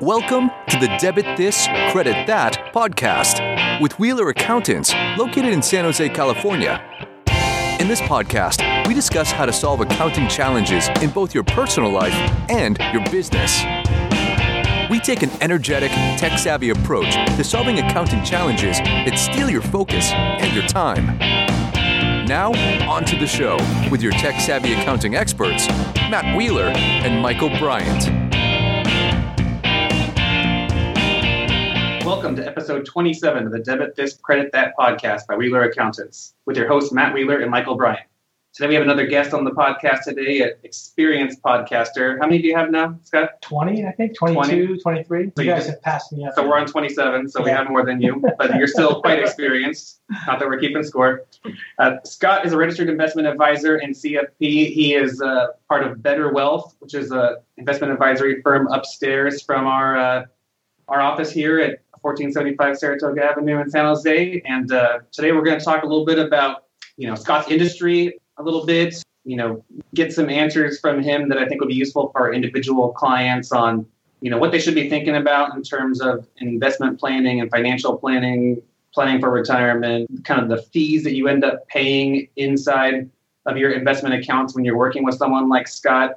Welcome to the Debit This, Credit That podcast with Wheeler Accountants, located in San Jose, California. In this podcast, we discuss how to solve accounting challenges in both your personal life and your business. We take an energetic, tech savvy approach to solving accounting challenges that steal your focus and your time. Now, on to the show with your tech savvy accounting experts, Matt Wheeler and Michael Bryant. Welcome to episode 27 of the Debit This, Credit That podcast by Wheeler Accountants with your hosts, Matt Wheeler and Michael Bryant. Today we have another guest on the podcast today, an experienced podcaster. How many do you have now, Scott? 20, I think, 22, 23. So you guys just- have passed me up. So we're on 27, so we have more than you, but you're still quite experienced. Not that we're keeping score. Uh, Scott is a registered investment advisor in CFP. He is uh, part of BetterWealth, which is an investment advisory firm upstairs from our uh, our office here at 1475 Saratoga Avenue in San Jose. And uh, today we're going to talk a little bit about you know Scott's industry a little bit. You know, get some answers from him that I think would be useful for individual clients on you know what they should be thinking about in terms of investment planning and financial planning planning for retirement kind of the fees that you end up paying inside of your investment accounts when you're working with someone like scott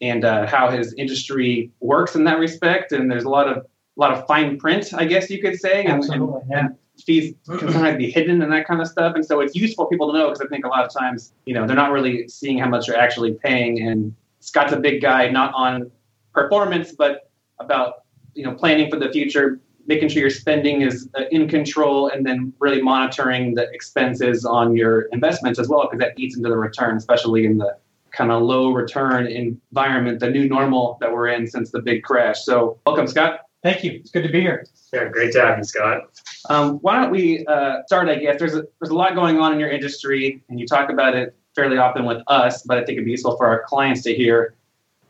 and uh, how his industry works in that respect and there's a lot of a lot of fine print i guess you could say and, and yeah. fees can sometimes be hidden and that kind of stuff. And so it's useful for people to know because I think a lot of times, you know, they're not really seeing how much they're actually paying. And Scott's a big guy, not on performance, but about, you know, planning for the future, making sure your spending is uh, in control and then really monitoring the expenses on your investments as well, because that eats into the return, especially in the kind of low return environment, the new normal that we're in since the big crash. So welcome, Scott. Thank you. It's good to be here. Yeah, great to have you, Scott. Um, why don't we uh, start? I guess there's a, there's a lot going on in your industry, and you talk about it fairly often with us, but I think it'd be useful for our clients to hear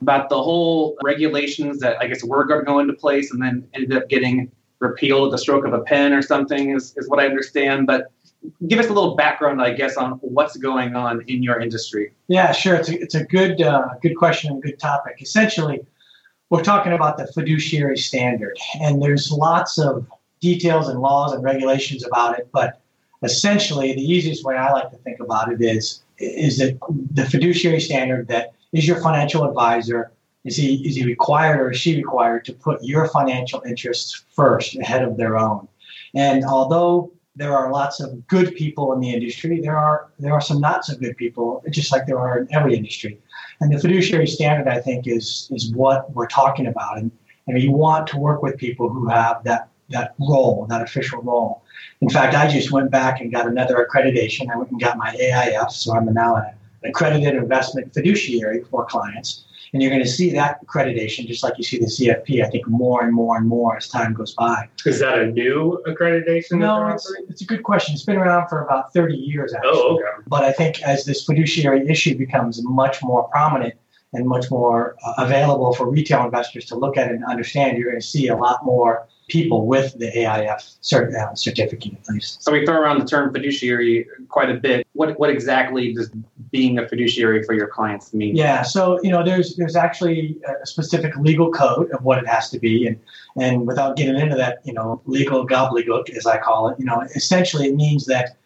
about the whole regulations that I guess were going to go into place and then ended up getting repealed at the stroke of a pen or something, is, is what I understand. But give us a little background, I guess, on what's going on in your industry. Yeah, sure. It's a, it's a good uh, good question and good topic. Essentially, we're talking about the fiduciary standard, and there's lots of details and laws and regulations about it. But essentially, the easiest way I like to think about it is is that the fiduciary standard that is your financial advisor is he is he required or is she required to put your financial interests first ahead of their own? And although there are lots of good people in the industry, there are there are some not so good people, just like there are in every industry. And the fiduciary standard, I think, is is what we're talking about. And, and you want to work with people who have that that role, that official role. In fact, I just went back and got another accreditation. I went and got my AIF, so I'm now an accredited investment fiduciary for clients. And you're going to see that accreditation, just like you see the CFP, I think more and more and more as time goes by. Is that a new accreditation? No, it's, it's a good question. It's been around for about 30 years, actually. Oh, okay. But I think as this fiduciary issue becomes much more prominent and much more uh, available for retail investors to look at and understand, you're going to see a lot more people with the AIF cert, uh, certificate, at least. So we throw around the term fiduciary quite a bit. What what exactly does being a fiduciary for your clients mean? Yeah, so you know, there's there's actually a specific legal code of what it has to be, and and without getting into that, you know, legal gobbledygook as I call it, you know, essentially it means that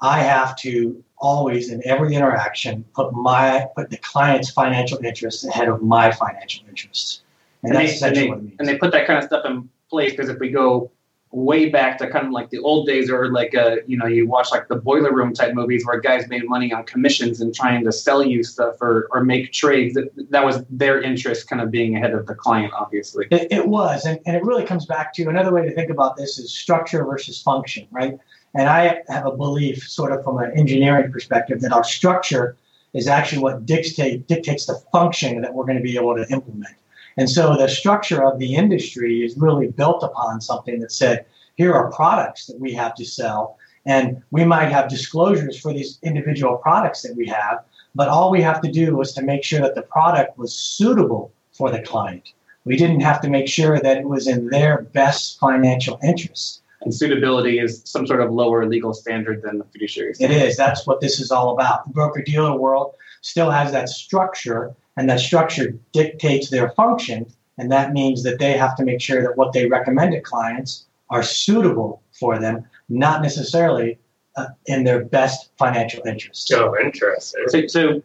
I have to always in every interaction put my put the client's financial interests ahead of my financial interests, and, And that's they, and, essentially they, what it means. and they put that kind of stuff in place because if we go way back to kind of like the old days or like uh you know you watch like the boiler room type movies where guys made money on commissions and trying to sell you stuff or, or make trades that, that was their interest kind of being ahead of the client obviously It, it was, and, and it really comes back to another way to think about this is structure versus function, right? And I have a belief, sort of from an engineering perspective, that our structure is actually what dictate, dictates the function that we're going to be able to implement. And so the structure of the industry is really built upon something that said, here are products that we have to sell, and we might have disclosures for these individual products that we have, but all we have to do was to make sure that the product was suitable for the client. We didn't have to make sure that it was in their best financial interest. and suitability is some sort of lower legal standard than the fiduciary It standard. is. That's what this is all about. The broker dealer world still has that structure, and that structure dictates their function. And that means that they have to make sure that what they recommend to clients are suitable for them, not necessarily uh, in their best financial interest. Oh, interesting. So, so,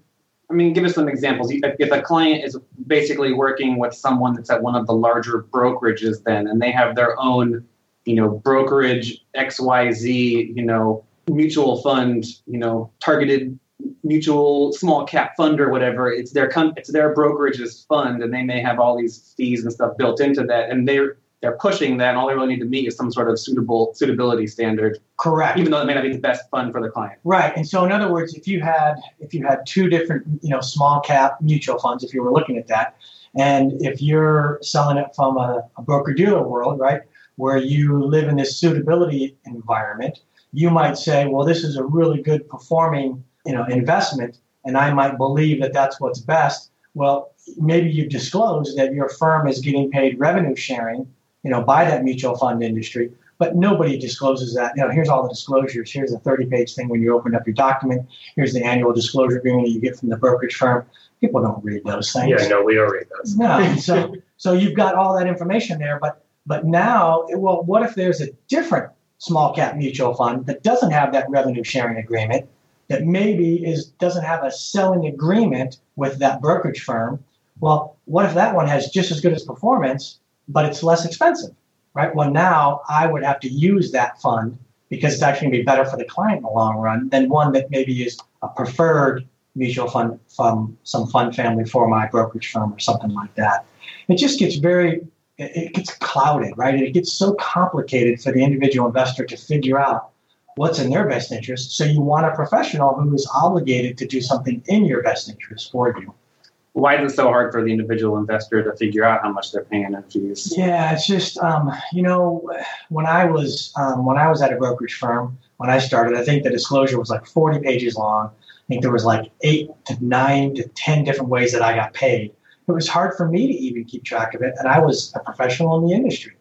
I mean, give us some examples. If if a client is basically working with someone that's at one of the larger brokerages, then, and they have their own, you know, brokerage X Y Z, you know, mutual fund, you know, targeted mutual small cap fund or whatever. It's their com- it's their brokerage's fund, and they may have all these fees and stuff built into that, and they're they're pushing that, and all they really need to meet is some sort of suitable suitability standard, Correct. even though it may not be the best fund for the client. Right. And so in other words, if you had if you had two different, you know, small cap mutual funds, if you were looking at that, and if you're selling it from a, a broker dealer world, right, where you live in this suitability environment, you might say, well, this is a really good performing, you know, investment, and I might believe that that's what's best. Well, maybe you disclose that your firm is getting paid revenue sharing, you know, by that mutual fund industry, but nobody discloses that. You know, here's all the disclosures. Here's a 30-page thing when you open up your document. Here's the annual disclosure agreement that you get from the brokerage firm. People don't read those things. Yeah, no, we don't read those. No. So so you've got all that information there, but but now, well, what if there's a different small cap mutual fund that doesn't have that revenue sharing agreement, that maybe is doesn't have a selling agreement with that brokerage firm? Well, what if that one has just as good as performance, but it's less expensive, right? Well, now I would have to use that fund because it's actually going to be better for the client in the long run than one that maybe is a preferred mutual fund from some fund family for my brokerage firm or something like that. It just gets very, it gets clouded, right? It gets so complicated for the individual investor to figure out what's in their best interest. So you want a professional who is obligated to do something in your best interest for you. Why is it so hard for the individual investor to figure out how much they're paying in fees? Yeah, it's just um, you know when I was um, when I was at a brokerage firm when I started, I think the disclosure was like 40 pages long. I think there was like eight to nine to ten different ways that I got paid. It was hard for me to even keep track of it, and I was a professional in the industry.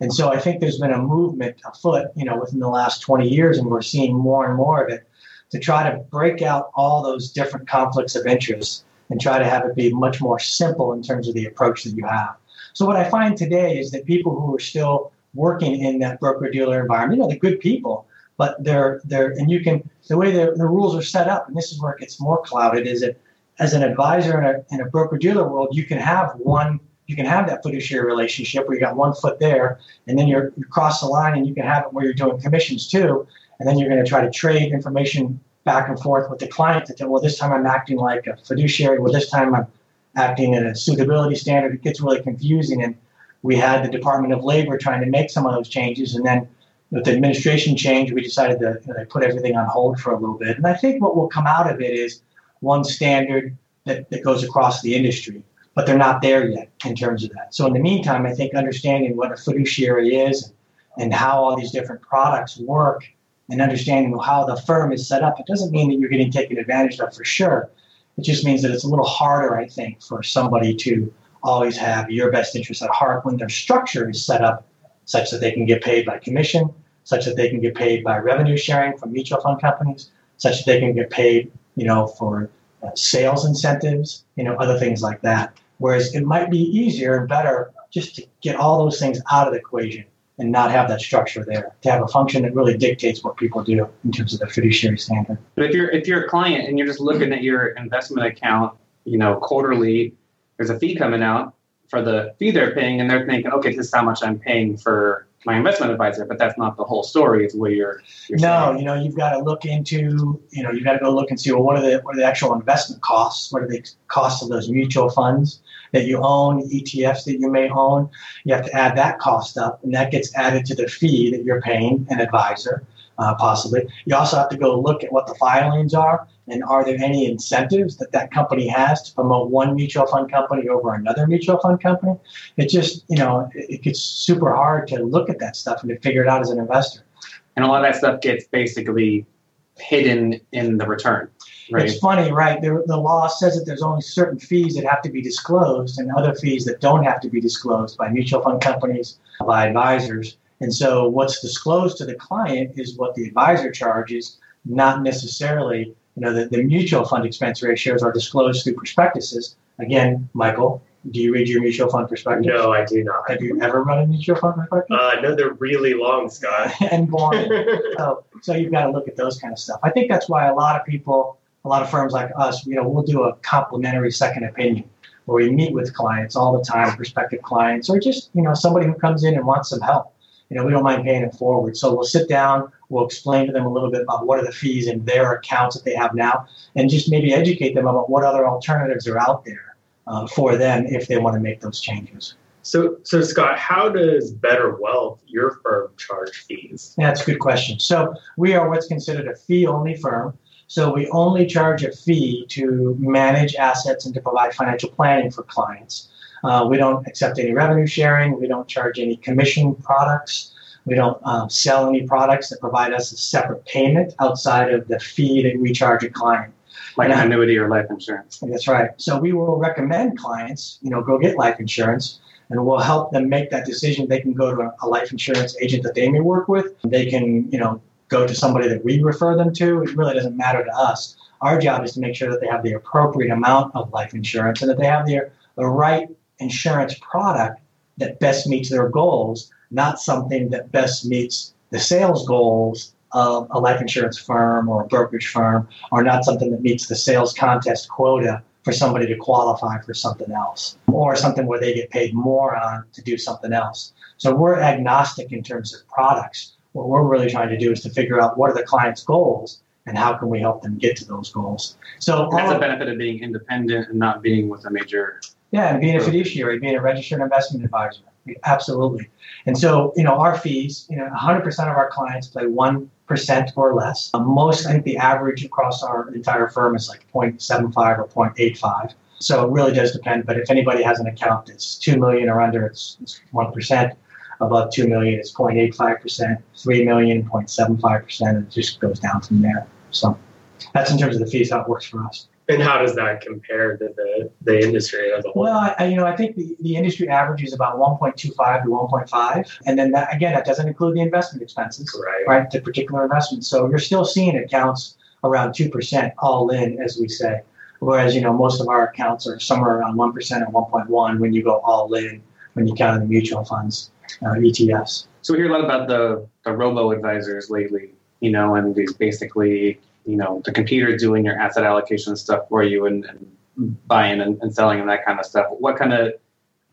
And so I think there's been a movement afoot, you know, within the last 20 years, and we're seeing more and more of it to try to break out all those different conflicts of interest and try to have it be much more simple in terms of the approach that you have. So what I find today is that people who are still working in that broker dealer environment, you know, they're good people, but they're they're and you can the way the, the rules are set up, and this is where it gets more clouded, is that as an advisor in a, in a broker dealer world, you can have one you can have that fiduciary relationship where you got one foot there, and then you're you cross the line, and you can have it where you're doing commissions too, and then you're going to try to trade information back and forth with the client to tell, well, this time I'm acting like a fiduciary, well, this time I'm acting in a suitability standard. It gets really confusing, and we had the Department of Labor trying to make some of those changes, and then with the administration change, we decided to you know, put everything on hold for a little bit. And I think what will come out of it is one standard that, that goes across the industry but they're not there yet in terms of that. So in the meantime, I think understanding what a fiduciary is and how all these different products work and understanding how the firm is set up, it doesn't mean that you're getting taken advantage of for sure. It just means that it's a little harder, I think, for somebody to always have your best interest at heart when their structure is set up such that they can get paid by commission, such that they can get paid by revenue sharing from mutual fund companies, such that they can get paid, you know, for Uh, sales incentives, you know, other things like that. Whereas it might be easier and better just to get all those things out of the equation and not have that structure there. To have a function that really dictates what people do in terms of the fiduciary standard. But if you're if you're a client and you're just looking at your investment account, you know, quarterly, there's a fee coming out for the fee they're paying, and they're thinking, okay, this is how much I'm paying for my investment advisor, but that's not the whole story. It's where you're, you're no, you know, you've got to look into, you know, you've got to go look and see well, what are the what are the actual investment costs? What are the costs of those mutual funds that you own, ETFs that you may own? You have to add that cost up, and that gets added to the fee that you're paying an advisor, uh, possibly. You also have to go look at what the filings are, and are there any incentives that that company has to promote one mutual fund company over another mutual fund company? It just, you know, it, it gets super hard to look at that stuff and to figure it out as an investor. and a lot of that stuff gets basically hidden in the return, right? It's funny, right? The, the law says that there's only certain fees that have to be disclosed and other fees that don't have to be disclosed by mutual fund companies, by advisors. And so what's disclosed to the client is what the advisor charges, not necessarily, you know, the, the mutual fund expense ratios are disclosed through prospectuses. Again, Michael, Do you read your mutual fund prospectus? No, I do not. Have you ever run a mutual fund prospectus? Uh, no, they're really long, Scott. and boring. so, so you've got to look at those kind of stuff. I think that's why a lot of people, a lot of firms like us, you know, we'll do a complimentary second opinion where we meet with clients all the time, prospective clients, or just you know somebody who comes in and wants some help. You know, we don't mind paying it forward. So we'll sit down, we'll explain to them a little bit about what are the fees in their accounts that they have now, and just maybe educate them about what other alternatives are out there uh, for them if they want to make those changes. So, so Scott, how does BetterWealth, your firm, charge fees? That's a good question. So we are what's considered a fee-only firm. So we only charge a fee to manage assets and to provide financial planning for clients. Uh, we don't accept any revenue sharing. We don't charge any commission products. We don't um, sell any products that provide us a separate payment outside of the fee that we charge a client. Like an annuity or life insurance. That's right. So we will recommend clients, you know, go get life insurance and we'll help them make that decision. They can go to a life insurance agent that they may work with. They can, you know, go to somebody that we refer them to. It really doesn't matter to us. Our job is to make sure that they have the appropriate amount of life insurance and that they have the, the right insurance product that best meets their goals, not something that best meets the sales goals of a life insurance firm or a brokerage firm, or not something that meets the sales contest quota for somebody to qualify for something else, or something where they get paid more on to do something else. So we're agnostic in terms of products what we're really trying to do is to figure out what are the client's goals and how can we help them get to those goals. So that's a benefit of being independent and not being with a major. Yeah, and being a fiduciary, being a registered investment advisor, absolutely. And so, you know, our fees, you know, 100% of our clients pay one percent or less. Uh, most, I think, the average across our entire firm is like 0.75 or 0.85. So it really does depend. But if anybody has an account that's two million or under, it's one percent above 2 million is 0.85%, 3 million, 0.75%, and it just goes down from there. So that's in terms of the fees, how it works for us. And how does that compare to the, the industry as a whole? Well, I, you know, I think the, the industry average is about 1.25 to 1.5. And then that, again, that doesn't include the investment expenses, right? right the particular investment. So you're still seeing accounts around 2% all in, as we say. Whereas, you know, most of our accounts are somewhere around 1% or 1.1 when you go all in, when you count in the mutual funds uh, ETFs. So we hear a lot about the, the robo advisors lately, you know, and these basically, you know, the computer doing your asset allocation stuff for you and, and buying and, and selling and that kind of stuff. What kind of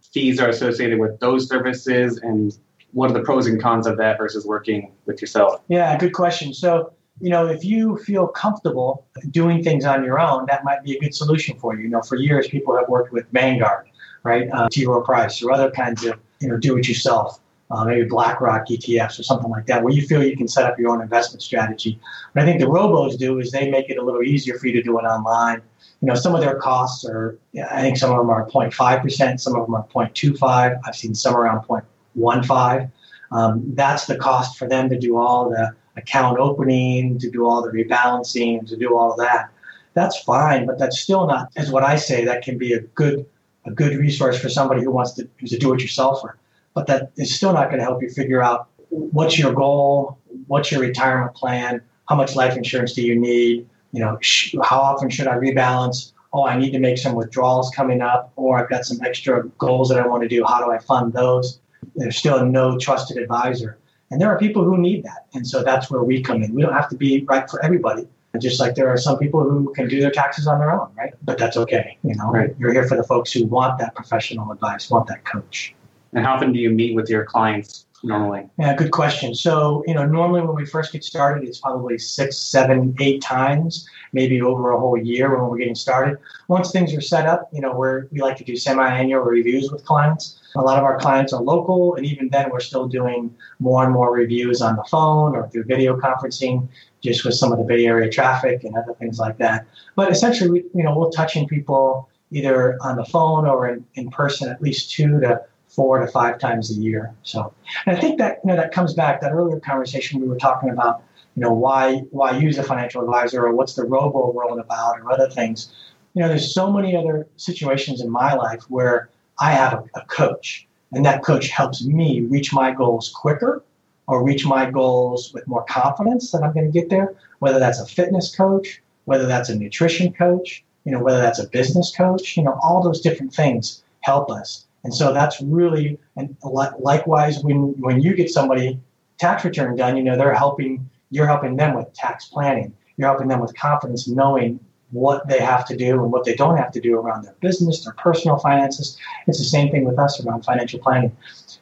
fees are associated with those services and what are the pros and cons of that versus working with yourself? Yeah, good question. So, you know, if you feel comfortable doing things on your own, that might be a good solution for you. You know, for years people have worked with Vanguard, right, uh, T. Rowe Price, or other kinds of you know, do it yourself. Uh, maybe BlackRock ETFs or something like that, where you feel you can set up your own investment strategy. What I think the robos do is they make it a little easier for you to do it online. You know, some of their costs are, I think some of them are 0.5%, some of them are 0.25. I've seen some around 0.15. Um, that's the cost for them to do all the account opening, to do all the rebalancing, to do all of that. That's fine, but that's still not, as what I say, that can be a good a good resource for somebody who wants to a do-it-yourselfer. But that is still not going to help you figure out what's your goal, what's your retirement plan, how much life insurance do you need, you know, sh- how often should I rebalance? Oh, I need to make some withdrawals coming up, or I've got some extra goals that I want to do. How do I fund those? There's still no trusted advisor. And there are people who need that. And so that's where we come in. We don't have to be right for everybody. Just like there are some people who can do their taxes on their own, right? But that's okay. You know, right. you're here for the folks who want that professional advice, want that coach. And how often do you meet with your clients normally? Yeah, good question. So, you know, normally when we first get started, it's probably six, seven, eight times, maybe over a whole year when we're getting started. Once things are set up, you know, we're, we like to do semi-annual reviews with clients. A lot of our clients are local, and even then, we're still doing more and more reviews on the phone or through video conferencing just with some of the Bay Area traffic and other things like that. But essentially, we, you know, we're touching people either on the phone or in, in person at least two to four to five times a year. So, and I think that you know that comes back that earlier conversation we were talking about. You know, why why use a financial advisor or what's the robo world about or other things. You know, there's so many other situations in my life where I have a, a coach, and that coach helps me reach my goals quicker or reach my goals with more confidence that I'm going to get there, whether that's a fitness coach, whether that's a nutrition coach, you know, whether that's a business coach, you know, all those different things help us. And so that's really, and likewise, when, when you get somebody tax return done, you know, they're helping, you're helping them with tax planning. You're helping them with confidence, knowing what they have to do and what they don't have to do around their business, their personal finances. It's the same thing with us around financial planning.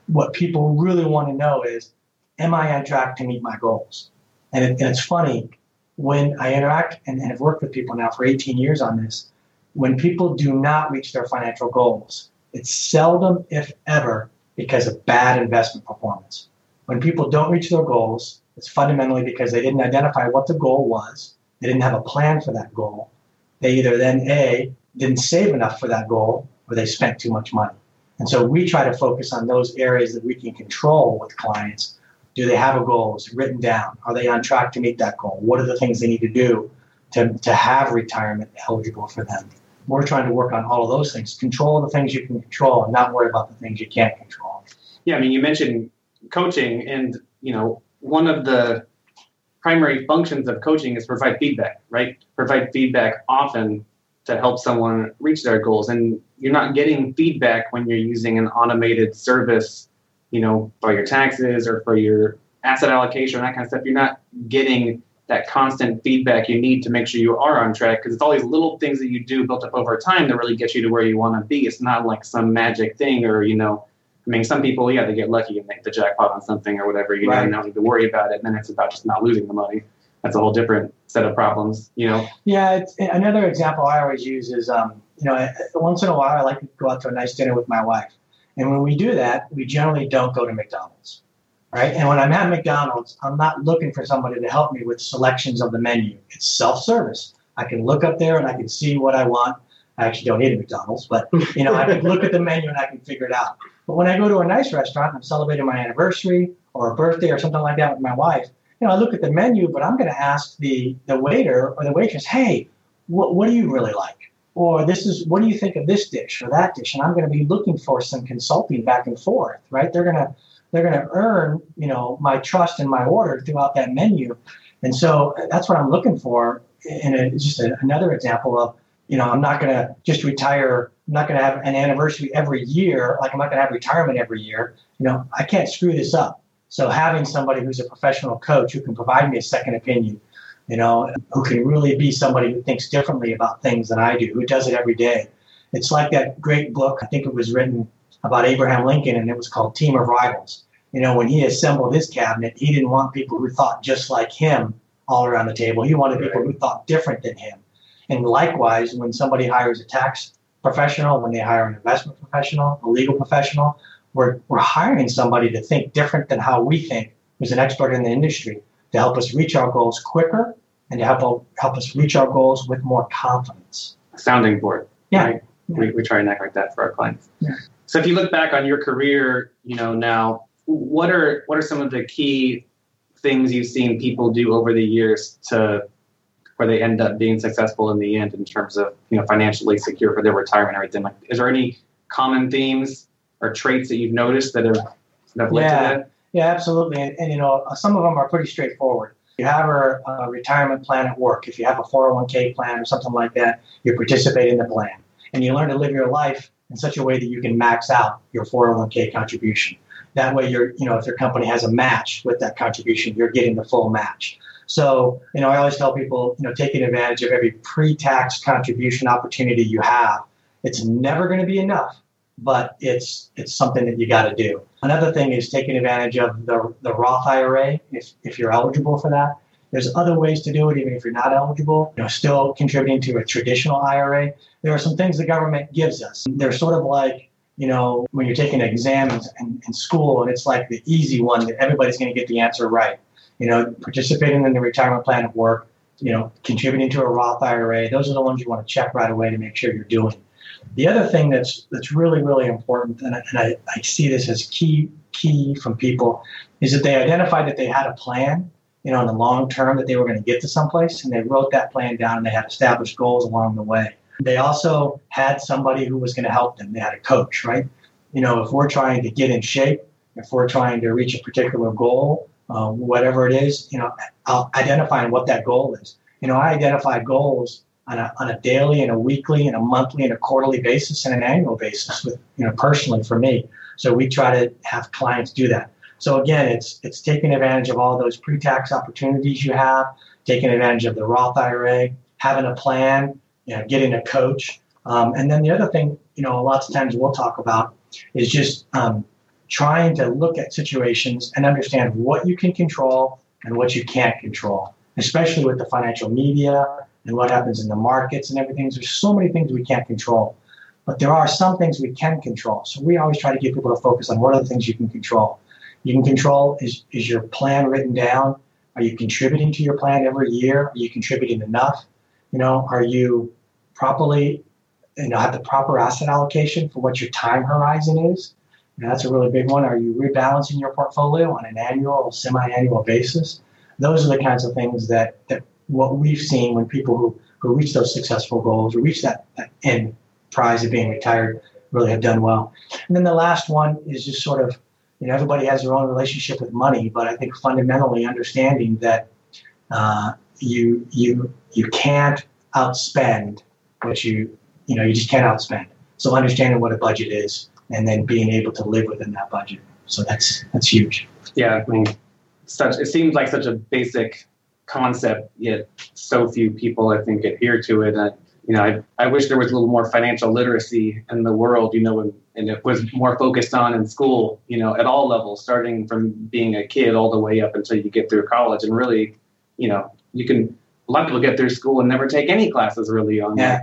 What people really want to know is, am I on track to meet my goals? And, it, and it's funny, when I interact and, and have worked with people now for 18 years on this, when people do not reach their financial goals, it's seldom, if ever, because of bad investment performance. When people don't reach their goals, it's fundamentally because they didn't identify what the goal was, they didn't have a plan for that goal, they either then A, didn't save enough for that goal, or they spent too much money. And so we try to focus on those areas that we can control with clients. Do they have a goal? Is it written down? Are they on track to meet that goal? What are the things they need to do to, to have retirement eligible for them? We're trying to work on all of those things. Control the things you can control and not worry about the things you can't control. Yeah, I mean, you mentioned coaching, and you know, one of the primary functions of coaching is provide feedback, right? Provide feedback often to help someone reach their goals. And you're not getting feedback when you're using an automated service, you know, for your taxes or for your asset allocation, that kind of stuff. You're not getting that constant feedback you need to make sure you are on track because it's all these little things that you do built up over time that really get you to where you want to be. It's not like some magic thing or, you know, I mean, some people, yeah, they get lucky and make the jackpot on something or whatever, you know, and don't need to worry about it. And then it's about just not losing the money. That's a whole different set of problems, you know. Yeah, it's, another example I always use is, um, you know, once in a while I like to go out to a nice dinner with my wife, and when we do that, we generally don't go to McDonald's, right? And when I'm at McDonald's, I'm not looking for somebody to help me with selections of the menu. It's self-service. I can look up there and I can see what I want. I actually don't eat at McDonald's, but you know, I can look at the menu and I can figure it out. But when I go to a nice restaurant, I'm celebrating my anniversary or a birthday or something like that with my wife. You know, I look at the menu, but I'm going to ask the the waiter or the waitress, "Hey, what what do you really like?" Or this is what do you think of this dish or that dish? And I'm going to be looking for some consulting back and forth, right? They're going to they're going to earn you know my trust and my order throughout that menu, and so that's what I'm looking for. And it's just a, another example of you know I'm not going to just retire I'm not going to have an anniversary every year. Like I'm not going to have retirement every year. You know, I can't screw this up. So having somebody who's a professional coach who can provide me a second opinion, you know, who can really be somebody who thinks differently about things than I do, who does it every day. It's like that great book. I think it was written about Abraham Lincoln, and it was called Team of Rivals. You know, when he assembled his cabinet, he didn't want people who thought just like him all around the table. He wanted people who thought different than him. And likewise, when somebody hires a tax professional, when they hire an investment professional, a legal professional, we're, we're hiring somebody to think different than how we think, who's an expert in the industry, to help us reach our goals quicker and to help, help us reach our goals with more confidence. A Sounding board. Yeah. Right? yeah. We, we try and act like that for our clients. Yeah. So if you look back on your career, you know, now, what are what are some of the key things you've seen people do over the years to where they end up being successful in the end in terms of you know financially secure for their retirement and everything. Like, is there any common themes or traits that you've noticed that have that have led yeah. to that? Yeah, absolutely. And, and, you know, some of them are pretty straightforward. You have a, a retirement plan at work. If you have a 401k plan or something like that, you participate in the plan, and you learn to live your life in such a way that you can max out your 401k contribution. That way, you're, you know, if your company has a match with that contribution, you're getting the full match. So, you know, I always tell people, you know, taking advantage of every pre-tax contribution opportunity you have. It's never going to be enough, but it's it's something that you got to do. Another thing is taking advantage of the, the Roth IRA if, if you're eligible for that. There's other ways to do it, even if you're not eligible. You know, still contributing to a traditional IRA. There are some things the government gives us. They're sort of like, you know, when you're taking exams in, in school, and it's like the easy one that everybody's going to get the answer right you know, participating in the retirement plan at work, you know, contributing to a Roth IRA. Those are the ones you want to check right away to make sure you're doing. The other thing that's that's really really important, and I, and I, I see this as key key from people, is that they identified that they had a plan, you know, in the long term that they were going to get to someplace, and they wrote that plan down and they had established goals along the way. They also had somebody who was going to help them. They had a coach, right? You know, if we're trying to get in shape, if we're trying to reach a particular goal, um, whatever it is, you know, identifying what that goal is. You know, I identify goals on a, on a daily and a weekly and a monthly and a quarterly basis and an annual basis with you know personally for me. So we try to have clients do that. So again, it's it's taking advantage of all those pre-tax opportunities you have, taking advantage of the Roth IRA, having a plan, you know, getting a coach, um, and then the other thing, you know, lots of times we'll talk about is just um, trying to look at situations and understand what you can control and what you can't control, especially with the financial media and what happens in the markets and everything. There's so many things we can't control, but there are some things we can control. So we always try to get people to focus on what are the things you can control. You can control is, is your plan written down? Are you contributing to your plan every year? Are you contributing enough? You know, are you properly, you know, have the proper asset allocation for what your time horizon is? And that's a really big one. Are you rebalancing your portfolio on an annual or semi-annual basis? Those are the kinds of things that, that what we've seen when people who, who reach those successful goals or reach that, that end prize of being retired really have done well. And then the last one is just sort of, you know, everybody has their own relationship with money, but I think fundamentally understanding that uh, you you you can't outspend what you you know you just can't outspend. So understanding what a budget is and then being able to live within that budget. So that's that's huge. Yeah, I mean, such it seems like such a basic concept, yet so few people I think adhere to it. You know, I, I wish there was a little more financial literacy in the world, you know, and, and it was more focused on in school, you know, at all levels, starting from being a kid all the way up until you get through college. And really, you know, you can, a lot of people get through school and never take any classes really on Yeah.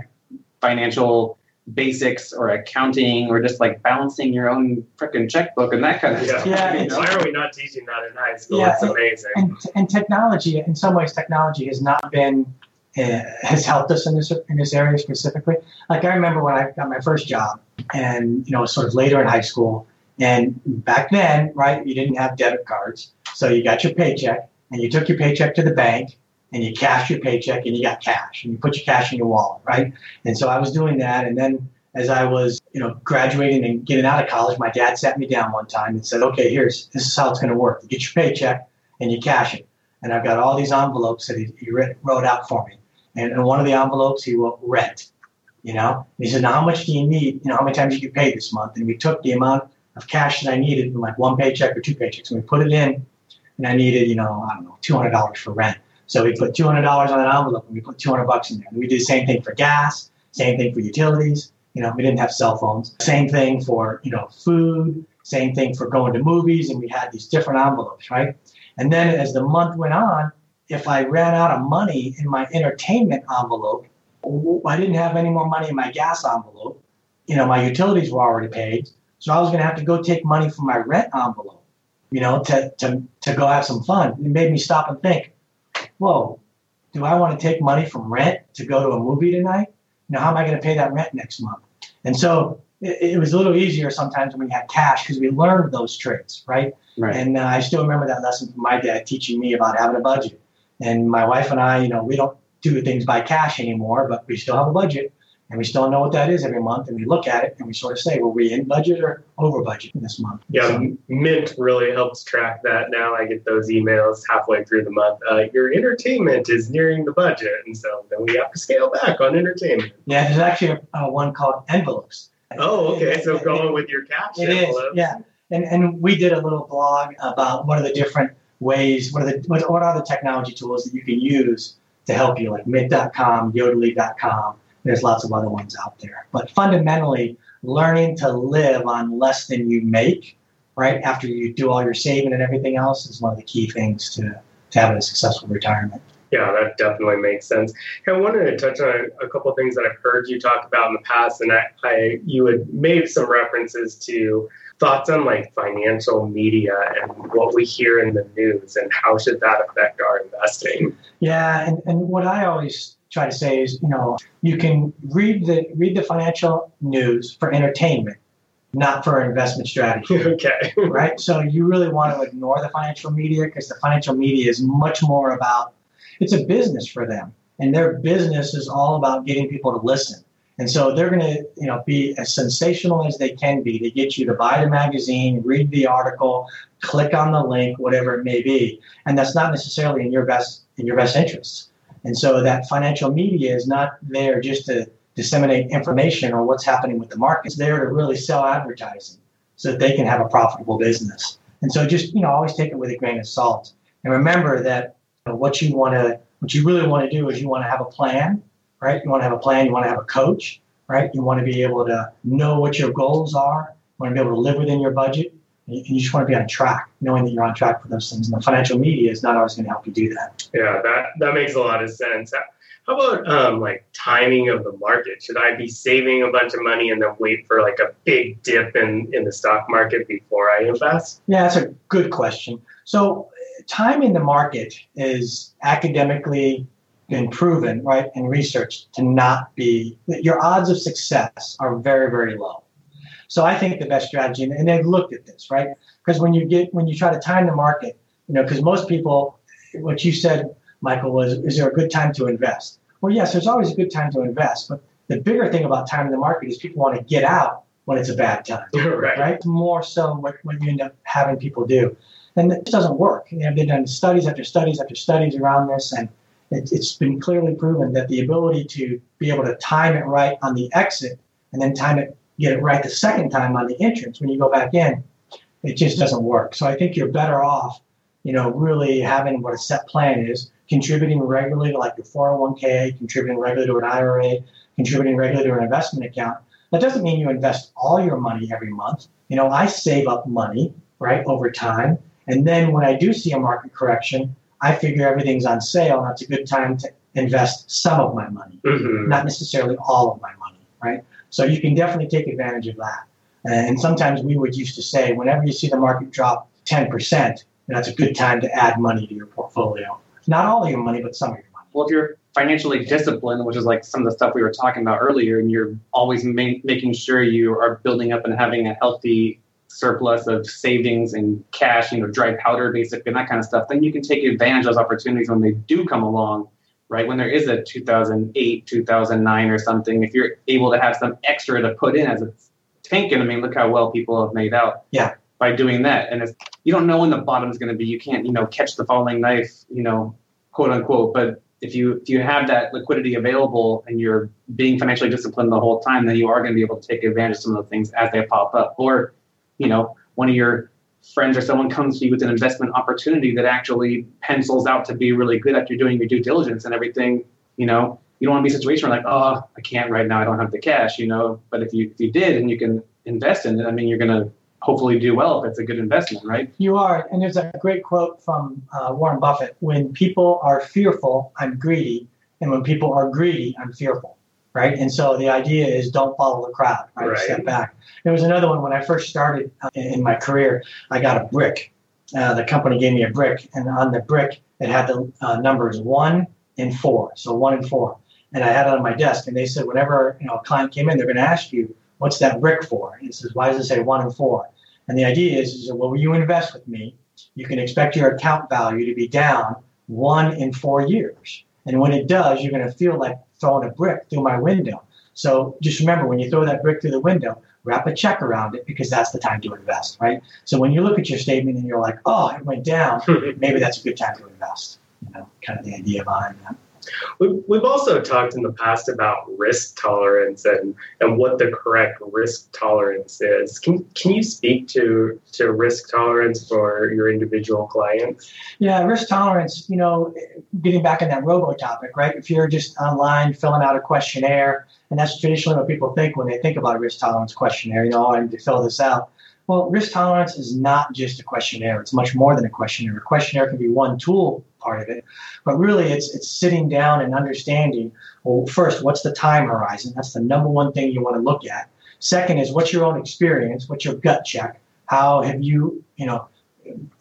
financial basics or accounting or just like balancing your own freaking checkbook and that kind of Yeah. stuff. Yeah, you know? Why are we not teaching that in high school? Yeah, it's amazing. And, and technology, in some ways, technology has not been Uh, has helped us in this in this area specifically. Like I remember when I got my first job, and you know, sort of later in high school, and back then, right, you didn't have debit cards, so you got your paycheck, and you took your paycheck to the bank, and you cashed your paycheck, and you got cash, and you put your cash in your wallet, right? And so I was doing that, and then as I was, you know, graduating and getting out of college, my dad sat me down one time and said, "Okay, here's this is how it's going to work. You get your paycheck and you cash it." And I've got all these envelopes that he, he wrote out for me, and in one of the envelopes he wrote rent. You know, and he said, "Now, how much do you need? You know, how many times you get paid this month?" And we took the amount of cash that I needed from like one paycheck or two paychecks, and we put it in, and I needed, you know, I don't know, two hundred dollars for rent. So we put two hundred dollars on an envelope, and we put two hundred bucks in there. And we did the same thing for gas, same thing for utilities. You know, we didn't have cell phones. Same thing for you know food. Same thing for going to movies, and we had these different envelopes, right? And then as the month went on, if I ran out of money in my entertainment envelope, I didn't have any more money in my gas envelope. You know, my utilities were already paid, so I was going to have to go take money from my rent envelope. You know, to to to go have some fun. It made me stop and think. Whoa, do I want to take money from rent to go to a movie tonight? You know, how am I going to pay that rent next month? And so it, it was a little easier sometimes when we had cash because we learned those tricks, right? Right. And uh, I still remember that lesson from my dad teaching me about having a budget. And my wife and I, you know, we don't do things by cash anymore, but we still have a budget and we still know what that is every month. And we look at it and we sort of say, were we in budget or over budget this month? Yeah, So- Mint really helps track that. Now I get those emails halfway through the month. Uh, your entertainment is nearing the budget, and so then we have to scale back on entertainment. yeah, there's actually a, uh, one called envelopes. Oh, okay. So going with your cash It is, envelope. yeah. And and we did a little blog about what are the different ways, what are the what, what are the technology tools that you can use to help you, like Mint.com, Yodlee.com. There's lots of other ones out there. But fundamentally, learning to live on less than you make, right after you do all your saving and everything else, is one of the key things to to having a successful retirement. Yeah, that definitely makes sense. I wanted to touch on a couple of things that I've heard you talk about in the past, and I, I you had made some references to thoughts on like financial media and what we hear in the news, and how should that affect our investing? Yeah, and, and what I always try to say is, you know, you can read the read the financial news for entertainment, not for investment strategy, okay. right? So you really want to ignore the financial media because the financial media is much more about it's a business for them, and their business is all about getting people to listen. And so they're going to, you know, be as sensational as they can be to get you to buy the magazine, read the article, click on the link, whatever it may be. And that's not necessarily in your best in your best interests. And so that financial media is not there just to disseminate information or what's happening with the market. It's there to really sell advertising so that they can have a profitable business. And so just, you know, always take it with a grain of salt. And remember that you know, what you want to, what you really want to do is you want to have a plan, right? You want to have a plan, you want to have a coach, right? You want to be able to know what your goals are, you want to be able to live within your budget, and you just want to be on track, knowing that you're on track for those things. And the financial media is not always going to help you do that. Yeah, that, that makes a lot of sense. How about um, like timing of the market? Should I be saving a bunch of money and then wait for like a big dip in, in the stock market before I invest? Yeah, that's a good question. So, timing the market is academically been proven, right, in research to not be, your odds of success are very, very low. So I think the best strategy, and they've looked at this, right? Because when you get, when you try to time the market, you know, because most people, what you said, Michael, was, is there a good time to invest? Well, yes, there's always a good time to invest, but the bigger thing about timing the market is people want to get out when it's a bad time, right? right? More so what, what you end up having people do. And it doesn't work. You know, they've done studies after studies after studies around this, and it, it's been clearly proven that the ability to be able to time it right on the exit and then time it, get it right the second time on the entrance when you go back in, it just doesn't work. So I think you're better off, you know, really having what a set plan is, contributing regularly to like your 401k, contributing regularly to an IRA, contributing regularly to an investment account. That doesn't mean you invest all your money every month. You know, I save up money, right, over time. And then when I do see a market correction, I figure everything's on sale and that's a good time to invest some of my money, mm-hmm. not necessarily all of my money, right? So you can definitely take advantage of that. And sometimes we would used to say, whenever you see the market drop 10%, that's a good time to add money to your portfolio. Not all of your money, but some of your money. Well, if you're financially disciplined, which is like some of the stuff we were talking about earlier, and you're always ma- making sure you are building up and having a healthy surplus of savings and cash, you know, dry powder, basically, and that kind of stuff, then you can take advantage of those opportunities when they do come along, right? When there is a 2008, 2009 or something, if you're able to have some extra to put in as a tank, and I mean, look how well people have made out. Yeah. By doing that, and it's, you don't know when the bottom is going to be. You can't, you know, catch the falling knife, you know, quote unquote. But if you if you have that liquidity available and you're being financially disciplined the whole time, then you are going to be able to take advantage of some of the things as they pop up. Or you know, one of your friends or someone comes to you with an investment opportunity that actually pencils out to be really good after doing your due diligence and everything, you know, you don't want to be in a situation where like, oh, I can't right now, I don't have the cash, you know. But if you if you did and you can invest in it, I mean, you're gonna hopefully do well if it's a good investment, right? You are, and there's a great quote from uh, Warren Buffett: "When people are fearful, I'm greedy, and when people are greedy, I'm fearful." Right, and so the idea is don't follow the crowd. Right, Right. step back. There was another one when I first started uh, in my career. I got a brick. Uh, the company gave me a brick, and on the brick it had the uh, numbers one and four. So one and four, and I had it on my desk. And they said whenever you know a client came in, they're going to ask you, "What's that brick for?" And it says, "Why does it say one and four? And the idea is, is well, when you invest with me, you can expect your account value to be down one in four years. And when it does, you're going to feel like throwing a brick through my window. So just remember, when you throw that brick through the window, wrap a check around it because that's the time to invest, right? So when you look at your statement and you're like, oh, it went down, maybe that's a good time to invest. You know, kind of the idea behind that. We- We've also talked in the past about risk tolerance and, and what the correct risk tolerance is. Can, can you speak to, to risk tolerance for your individual clients? Yeah, risk tolerance, you know, getting back in that robo topic, right? If you're just online filling out a questionnaire, and that's traditionally what people think when they think about a risk tolerance questionnaire, you know, oh, I need to fill this out. Well, risk tolerance is not just a questionnaire. It's much more than a questionnaire. A questionnaire can be one tool part of it, but really it's it's sitting down and understanding, well, first, what's the time horizon? That's the number one thing you want to look at. Second is what's your own experience? What's your gut check? How have you, you know,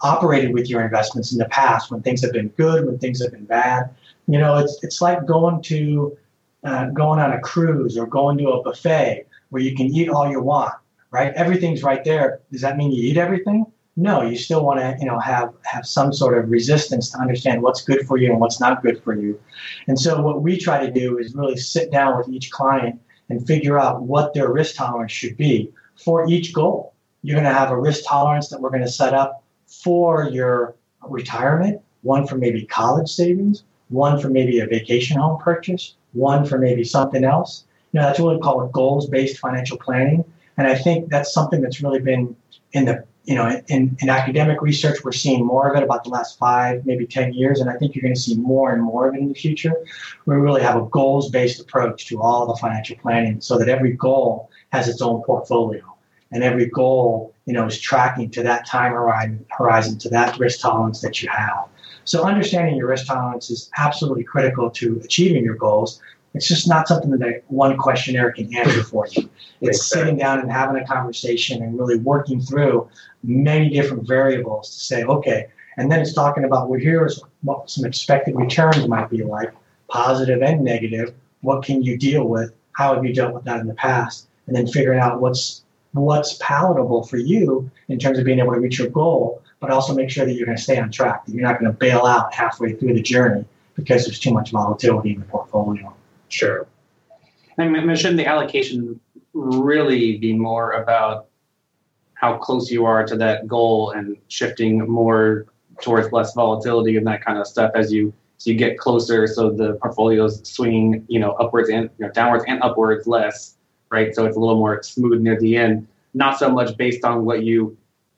operated with your investments in the past when things have been good, when things have been bad? You know, it's it's like going to uh, going on a cruise or going to a buffet where you can eat all you want, right? Everything's right there. Does that mean you eat everything? No, you still want to, you know, have have some sort of resistance to understand what's good for you and what's not good for you. And so what we try to do is really sit down with each client and figure out what their risk tolerance should be for each goal. You're going to have a risk tolerance that we're going to set up for your retirement, one for maybe college savings, one for maybe a vacation home purchase, one for maybe something else. You know, that's what we call it goals-based financial planning. And I think that's something that's really been in the you know, in, in academic research, we're seeing more of it about the last five, maybe 10 years, and I think you're going to see more and more of it in the future. We really have a goals based approach to all the financial planning so that every goal has its own portfolio and every goal, you know, is tracking to that time horizon, horizon to that risk tolerance that you have. So understanding your risk tolerance is absolutely critical to achieving your goals. It's just not something that one questionnaire can answer for you. It's sitting down and having a conversation and really working through many different variables to say, okay, and then it's talking about well, here's what some expected returns might be like, positive and negative. What can you deal with? How have you dealt with that in the past? And then figuring out what's what's palatable for you in terms of being able to reach your goal, but also make sure that you're going to stay on track, that you're not going to bail out halfway through the journey because there's too much volatility in the portfolio. Sure. Mean, shouldn't the allocation really be more about how close you are to that goal and shifting more towards less volatility and that kind of stuff as you you get closer so the portfolios swing you know upwards and you know, downwards and upwards less right so it's a little more smooth near the end not so much based on what you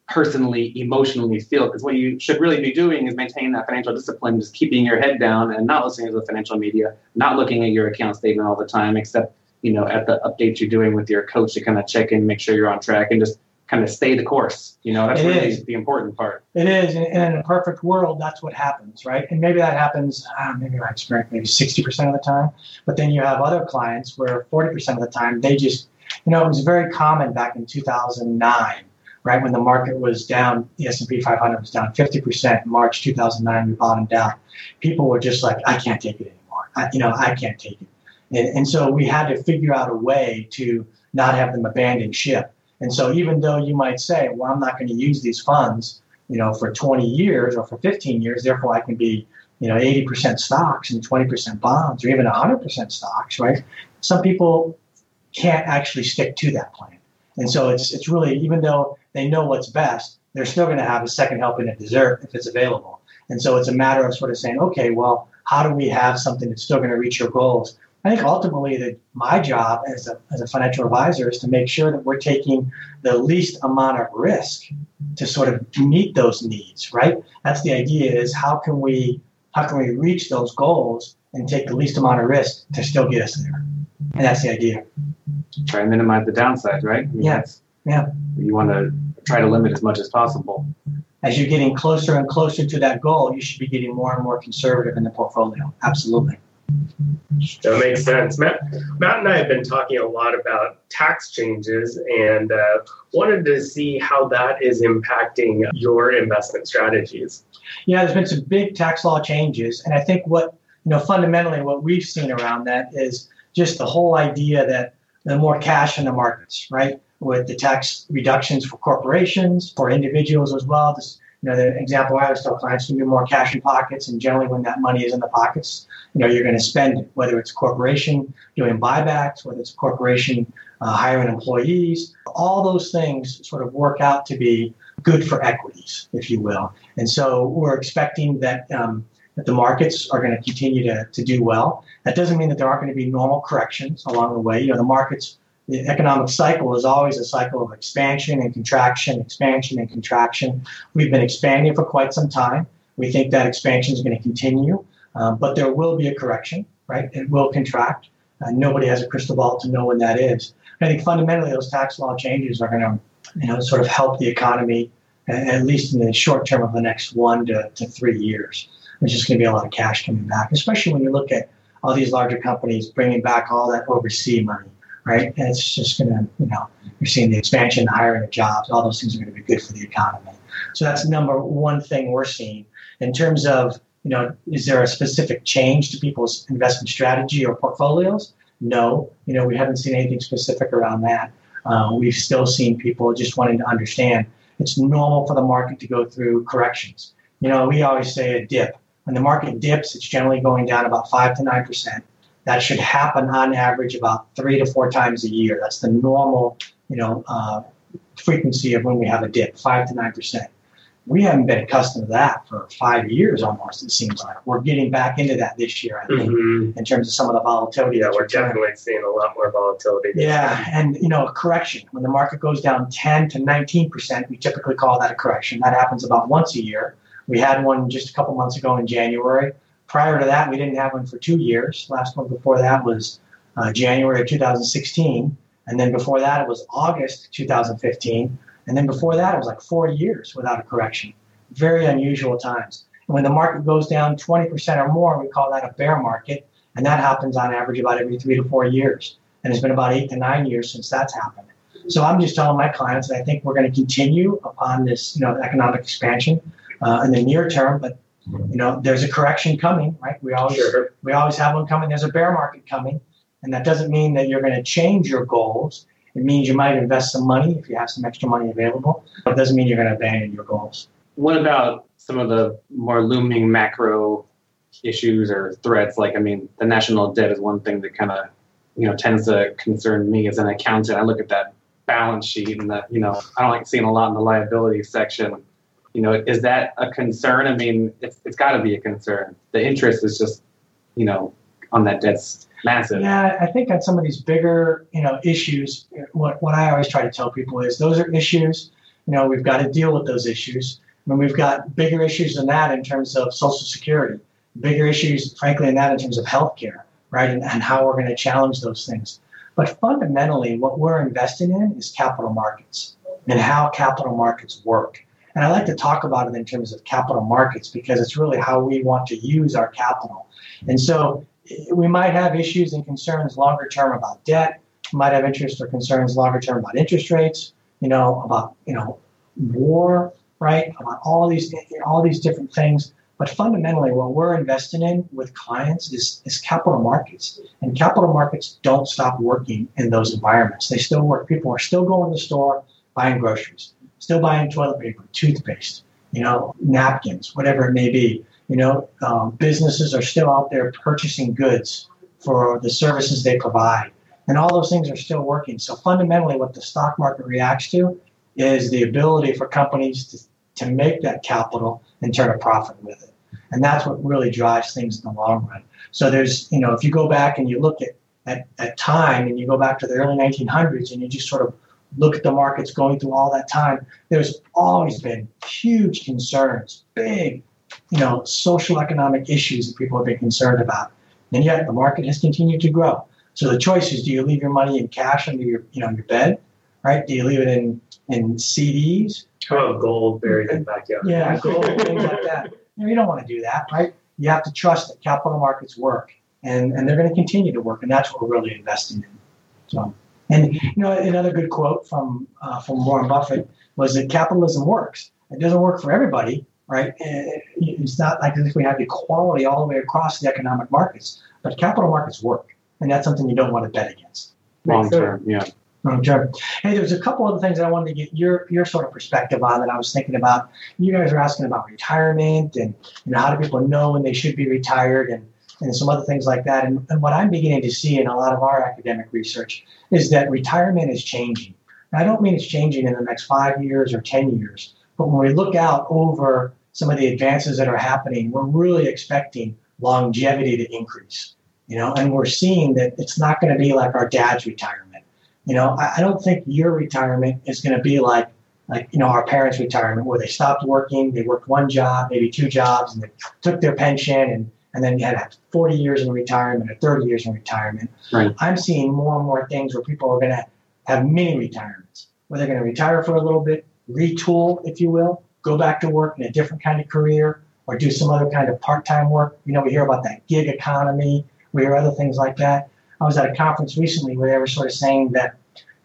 personally emotionally feel because what you should really be doing is maintaining that financial discipline just keeping your head down and not listening to the financial media not looking at your account statement all the time except you know at the updates you're doing with your coach to kind of check and make sure you're on track and just kind of stay the course. You know, that's it really is. the important part. It is. And in a perfect world, that's what happens, right? And maybe that happens, uh, maybe I experience maybe 60% of the time. But then you have other clients where 40% of the time they just, you know, it was very common back in 2009, right? When the market was down, the S&P 500 was down 50%. In March 2009, we bottomed out. People were just like, I can't take it anymore. I, you know, I can't take it. And, and so we had to figure out a way to not have them abandon ship and so even though you might say, well, I'm not going to use these funds, you know, for 20 years or for 15 years, therefore I can be, you know, 80% stocks and 20% bonds or even 100% stocks, right? Some people can't actually stick to that plan. And so it's, it's really, even though they know what's best, they're still going to have a second helping of dessert if it's available. And so it's a matter of sort of saying, okay, well, how do we have something that's still going to reach your goals I think ultimately that my job as a, as a financial advisor is to make sure that we're taking the least amount of risk to sort of meet those needs, right? That's the idea is how can we how can we reach those goals and take the least amount of risk to still get us there? And that's the idea. Try and minimize the downside, right? I mean, yes. Yeah. You want to try to limit as much as possible. As you're getting closer and closer to that goal, you should be getting more and more conservative in the portfolio. Absolutely. That makes sense. Matt, Matt and I have been talking a lot about tax changes and uh, wanted to see how that is impacting your investment strategies. Yeah, there's been some big tax law changes, and I think what you know fundamentally what we've seen around that is just the whole idea that the more cash in the markets, right? With the tax reductions for corporations, for individuals as well. This, you know, the example I always tell clients, you need more cash in pockets, and generally when that money is in the pockets, you know, you're going to spend it, whether it's a corporation doing buybacks, whether it's a corporation uh, hiring employees, all those things sort of work out to be good for equities, if you will. And so we're expecting that, um, that the markets are going to continue to, to do well. That doesn't mean that there aren't going to be normal corrections along the way. You know, the markets, the economic cycle is always a cycle of expansion and contraction, expansion and contraction. We've been expanding for quite some time. We think that expansion is going to continue. Um, but there will be a correction, right? It will contract. Uh, nobody has a crystal ball to know when that is. I think fundamentally those tax law changes are going to, you know, sort of help the economy at least in the short term of the next one to, to three years. There's just going to be a lot of cash coming back, especially when you look at all these larger companies bringing back all that overseas money, right? It's just going to, you know, you're seeing the expansion, the hiring of jobs, all those things are going to be good for the economy. So that's number one thing we're seeing. In terms of you know, is there a specific change to people's investment strategy or portfolios? No, you know, we haven't seen anything specific around that. Uh, we've still seen people just wanting to understand it's normal for the market to go through corrections. You know, we always say a dip. When the market dips, it's generally going down about five to nine percent. That should happen on average about three to four times a year. That's the normal, you know, uh, frequency of when we have a dip, five to nine percent. we haven't been accustomed to that for five years almost. It seems like we're getting back into that this year. I think Mhm. in terms of some of the volatility. Yeah, we're definitely seeing a lot more volatility. Yeah, and you know, a correction when the market goes down 10 to 19 percent, we typically call that a correction. That happens about once a year. We had one just a couple months ago in January. Prior to that, we didn't have one for two years. Last one before that was uh, January of 2016, and then before that it was August 2015, and then before that it was like four years without a correction. Very unusual times. And when the market goes down 20 percent or more, we call that a bear market, and that happens on average about every three to four years and it's been about eight to nine years since that's happened. So I'm just telling my clients that I think we're going to continue upon this, you know, economic expansion uh, in the near term, but you know, there's a correction coming, right? We always Sure. we always have one coming. There's a bear market coming, and that doesn't mean that you're going to change your goals. It means you might invest some money if you have some extra money available. But it doesn't mean you're going to abandon your goals. What about some of the more looming macro issues or threats? Like, I mean, the national debt is one thing that kind of, you know, tends to concern me as an accountant. I look at that balance sheet and that, you know, I don't like seeing a lot in the liability section. You know, is that a concern? I mean, it's, it's got to be a concern. The interest is just, you know, on that debt's massive. Yeah, I think on some of these bigger, you know, issues, what, what I always try to tell people is those are issues, you know, we've got to deal with those issues. I mean, we've got bigger issues than that in terms of Social Security, bigger issues, frankly, than that in terms of healthcare, right, and, and how we're going to challenge those things. But fundamentally, what we're investing in is capital markets and how capital markets work. And I like to talk about it in terms of capital markets because it's really how we want to use our capital. And so eh, we might have issues and concerns longer term about debt. Might have interest or concerns longer term about interest rates. You know, about you know war, right? About all these all these different things. But fundamentally, what we're investing in with clients is, is capital markets. And capital markets don't stop working in those environments. They still work. People are still going to the store buying groceries, still buying toilet paper, toothpaste, you know, napkins, whatever it may be. You know, um, businesses are still out there purchasing goods for the services they provide. And all those things are still working. So fundamentally, what the stock market reacts to is the ability for companies to, to make that capital and turn a profit with it. And that's what really drives things in the long run. So there's, you know, if you go back and you look at, at, at time and you go back to the early 1900s and you just sort of look at the markets going through all that time, there's always been huge concerns, big, you know, social economic issues that people have been concerned about. And yet the market has continued to grow. So the choice is do you leave your money in cash under your, you know, your bed, right? Do you leave it in, in CDs? About gold buried in the backyard? Yeah, gold, things like that. You, know, you don't want to do that, right? You have to trust that capital markets work, and, and they're going to continue to work, and that's what we're really investing in. So, and you know, another good quote from uh, from Warren Buffett was that capitalism works. It doesn't work for everybody, right? It's not like if we have equality all the way across the economic markets, but capital markets work, and that's something you don't want to bet against. Long term, yeah. long term. Hey, there's a couple other things I wanted to get your your sort of perspective on that I was thinking about. You guys are asking about retirement and you know how do people know when they should be retired and and some other things like that. And, and what I'm beginning to see in a lot of our academic research is that retirement is changing. And I don't mean it's changing in the next five years or ten years, but when we look out over some of the advances that are happening, we're really expecting longevity to increase. You know, and we're seeing that it's not going to be like our dad's retirement. You know, I, I don't think your retirement is going to be like like you know our parents' retirement, where they stopped working, they worked one job, maybe two jobs, and they took their pension, and and then you had 40 years in retirement or 30 years in retirement. Right. I'm seeing more and more things where people are going to have mini retirements, where they're going to retire for a little bit, retool, if you will, go back to work in a different kind of career, or do some other kind of part-time work. You know, we hear about that gig economy. We hear other things like that. I was at a conference recently where they were sort of saying that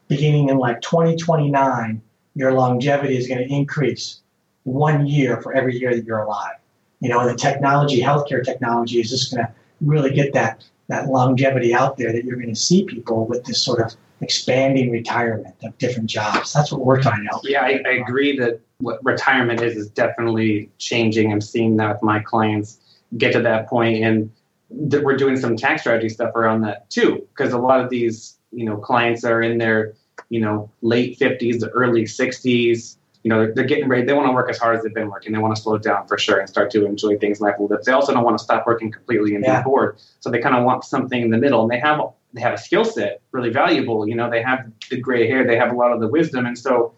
beginning in like 2029, your longevity is going to increase one year for every year that you're alive. You know, and the technology, healthcare technology, is just going to really get that that longevity out there that you're going to see people with this sort of expanding retirement of different jobs. That's what we're trying to help. Yeah, I, I agree that what retirement is is definitely changing. I'm seeing that with my clients get to that point, and we're doing some tax strategy stuff around that too. Because a lot of these, you know, clients are in their, you know, late 50s, early 60s, you know, they're, they're getting ready. They want to work as hard as they've been working. They want to slow down for sure and start to enjoy things in life a little bit. They also don't want to stop working completely and Yeah. be bored. So they kind of want something in the middle. And they have they have a skill set really valuable. You know, they have the gray hair. They have a lot of the wisdom. And so,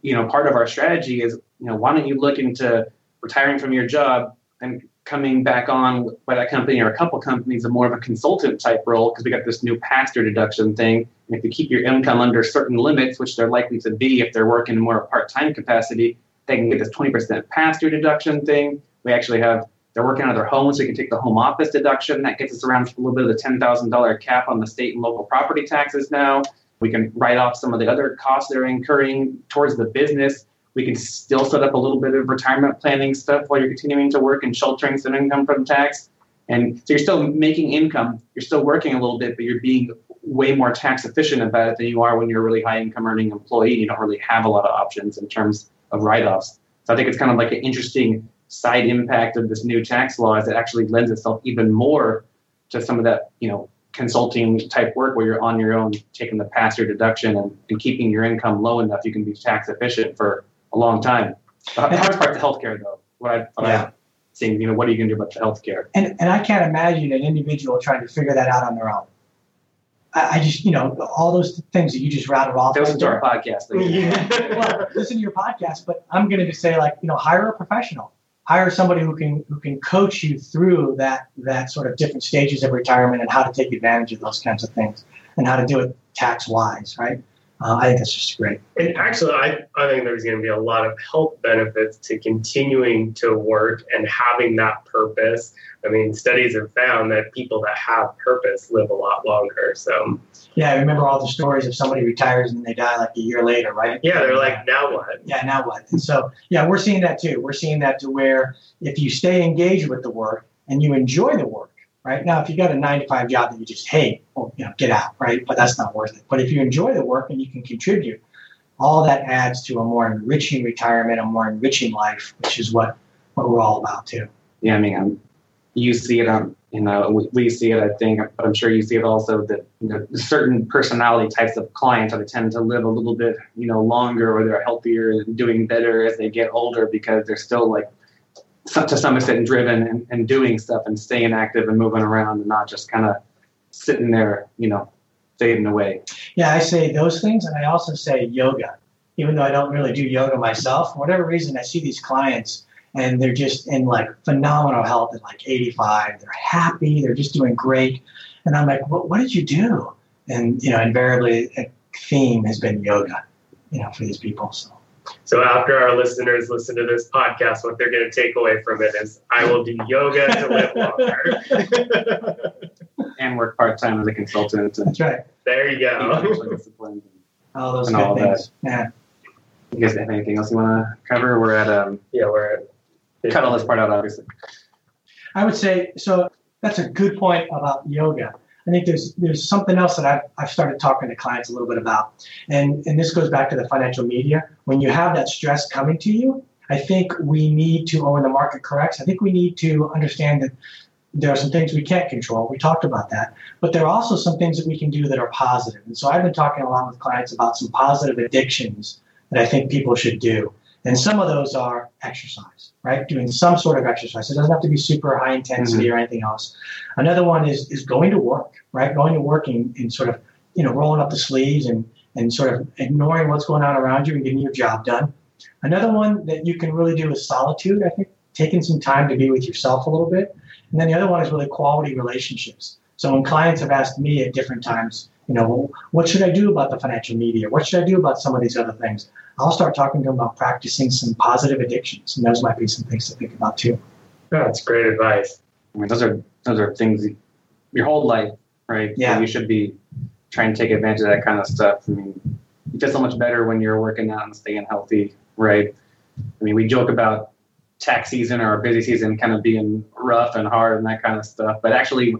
you know, part of our strategy is, you know, why don't you look into retiring from your job and coming back on by that company or a couple companies, a more of a consultant type role because we got this new pass-through deduction thing. And if you keep your income under certain limits, which they're likely to be if they're working in more part-time capacity, they can get this 20% pass-through deduction thing. We actually have they're working out of their home, so we can take the home office deduction. That gets us around a little bit of the ten thousand dollar cap on the state and local property taxes now. We can write off some of the other costs they're incurring towards the business. We can still set up a little bit of retirement planning stuff while you're continuing to work and sheltering some income from tax. And so you're still making income, you're still working a little bit, but you're being way more tax efficient about it than you are when you're a really high income earning employee. You don't really have a lot of options in terms of write offs. So I think it's kind of like an interesting side impact of this new tax law is it actually lends itself even more to some of that, you know, consulting type work where you're on your own taking the pass through deduction and, and keeping your income low enough you can be tax efficient for a long time. The hardest part's the healthcare though. What I what Yeah. I'm seeing, you know, what are you gonna do about the healthcare? And and I can't imagine an individual trying to figure that out on their own. I, I just, you know, all those things that you just rattled off. Listen to our podcast. well, listen to your podcast, but I'm going to just say, like, you know, hire a professional. Hire somebody who can who can coach you through that that sort of different stages of retirement and how to take advantage of those kinds of things and how to do it tax wise, right? Uh, I think that's just great. And actually, I, I think there's going to be a lot of health benefits to continuing to work and having that purpose. I mean, studies have found that people that have purpose live a lot longer. So, Yeah, I remember all the stories of somebody retires and then they die like a year later, right? yeah, they're like, now what? yeah, now what? And so, yeah, we're seeing that too. We're seeing that to where if you stay engaged with the work and you enjoy the work, right? Now, if you got a nine to five job that you just hate, well, you know, get out, right? But that's not worth it. But if you enjoy the work and you can contribute, all that adds to a more enriching retirement, a more enriching life, which is what, what we're all about too. Yeah, I mean, um, you see it on, you know, we, see it, I think, but I'm sure you see it also that you know, certain personality types of clients are tend to live a little bit, you know, longer or they're healthier and doing better as they get older because they're still like to some extent driven and, and doing stuff and staying active and moving around and not just kind of sitting there, you know, fading away. Yeah, I say those things, and I also say yoga. Even though I don't really do yoga myself, for whatever reason, I see these clients and they're just in like phenomenal health at like 85. They're happy, they're just doing great. And I'm like, what, what did you do? And, you know, invariably, a theme has been yoga, you know, for these people. So, So, after our listeners listen to this podcast, what they're going to take away from it is I will do yoga to live longer. And work part time as a consultant and that's right. there you go. financially. All those And good all things. Yeah. You guys have anything else you want to cover? We're at um, Yeah, we're at cut all this part out, obviously. I would say so. That's a good point about yoga. I think there's there's something else that I've, I've started talking to clients a little bit about, and and this goes back to the financial media. When you have that stress coming to you, I think we need to, or when the market corrects, I think we need to understand that there are some things we can't control. We talked about that, but there are also some things that we can do that are positive. And so I've been talking a lot with clients about some positive addictions that I think people should do. And some of those are exercise, right? Doing some sort of exercise. It doesn't have to be super high intensity mm-hmm. or anything else. Another one is is going to work, right? Going to work and, and sort of, you know, rolling up the sleeves and and sort of ignoring what's going on around you and getting your job done. Another one that you can really do is solitude. I think taking some time to be with yourself a little bit. And then the other one is really quality relationships. So when clients have asked me at different times, you know, what should I do about the financial media? What should I do about some of these other things? I'll start talking to them about practicing some positive addictions. And those might be some things to think about too. Yeah, That's great advice. I mean, those are those are things your whole life, right? Yeah. So you should be trying to take advantage of that kind of stuff. I mean, you feel so much better when you're working out and staying healthy, right? I mean, we joke about tax season or busy season kind of being rough and hard and that kind of stuff, but actually,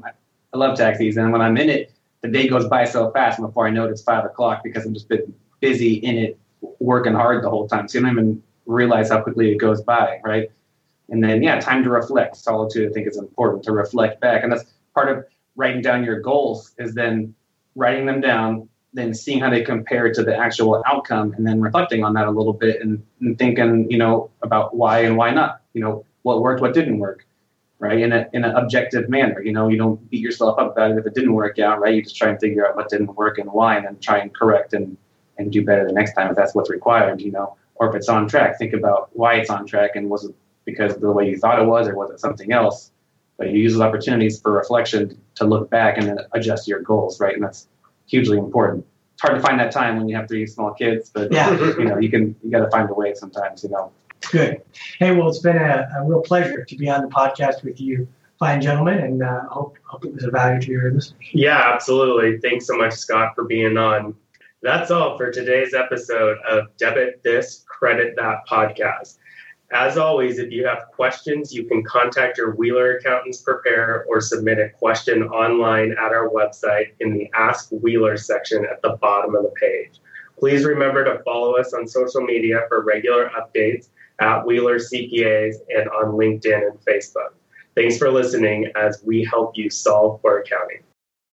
I love tax season. And when I'm in it, the day goes by so fast, and before I know it, it's five o'clock because I'm just been busy in it, working hard the whole time. So you don't even realize how quickly it goes by, right? And then, yeah, time to reflect. Solitude, I think, is important to reflect back. And that's part of writing down your goals, is then writing them down, then seeing how they compare to the actual outcome and then reflecting on that a little bit and, and thinking, you know, about why and why not. You know, what worked, what didn't work, right? In a in an objective manner. You know, you don't beat yourself up about it if it didn't work out, right? You just try and figure out what didn't work and why, and then try and correct and and do better the next time if that's what's required. You know, or if it's on track, think about why it's on track and was it because of the way you thought it was or was it something else? But you use those opportunities for reflection to look back and then adjust your goals, right? And that's hugely important. It's hard to find that time when you have three small kids, but Yeah. you know, you can you got to find a way sometimes. You know. Good. Hey, well, it's been a, a real pleasure to be on the podcast with you, fine gentlemen, and uh, hope, hope it was a value to your listeners. Yeah, absolutely. Thanks so much, Scott, for being on. That's all for today's episode of Debit This, Credit That podcast. As always, if you have questions, you can contact your Wheeler Accountants Prepare or submit a question online at our website in the Ask Wheeler section at the bottom of the page. Please remember to follow us on social media for regular updates at Wheeler CPAs and on LinkedIn and Facebook. Thanks for listening as we help you solve for accounting.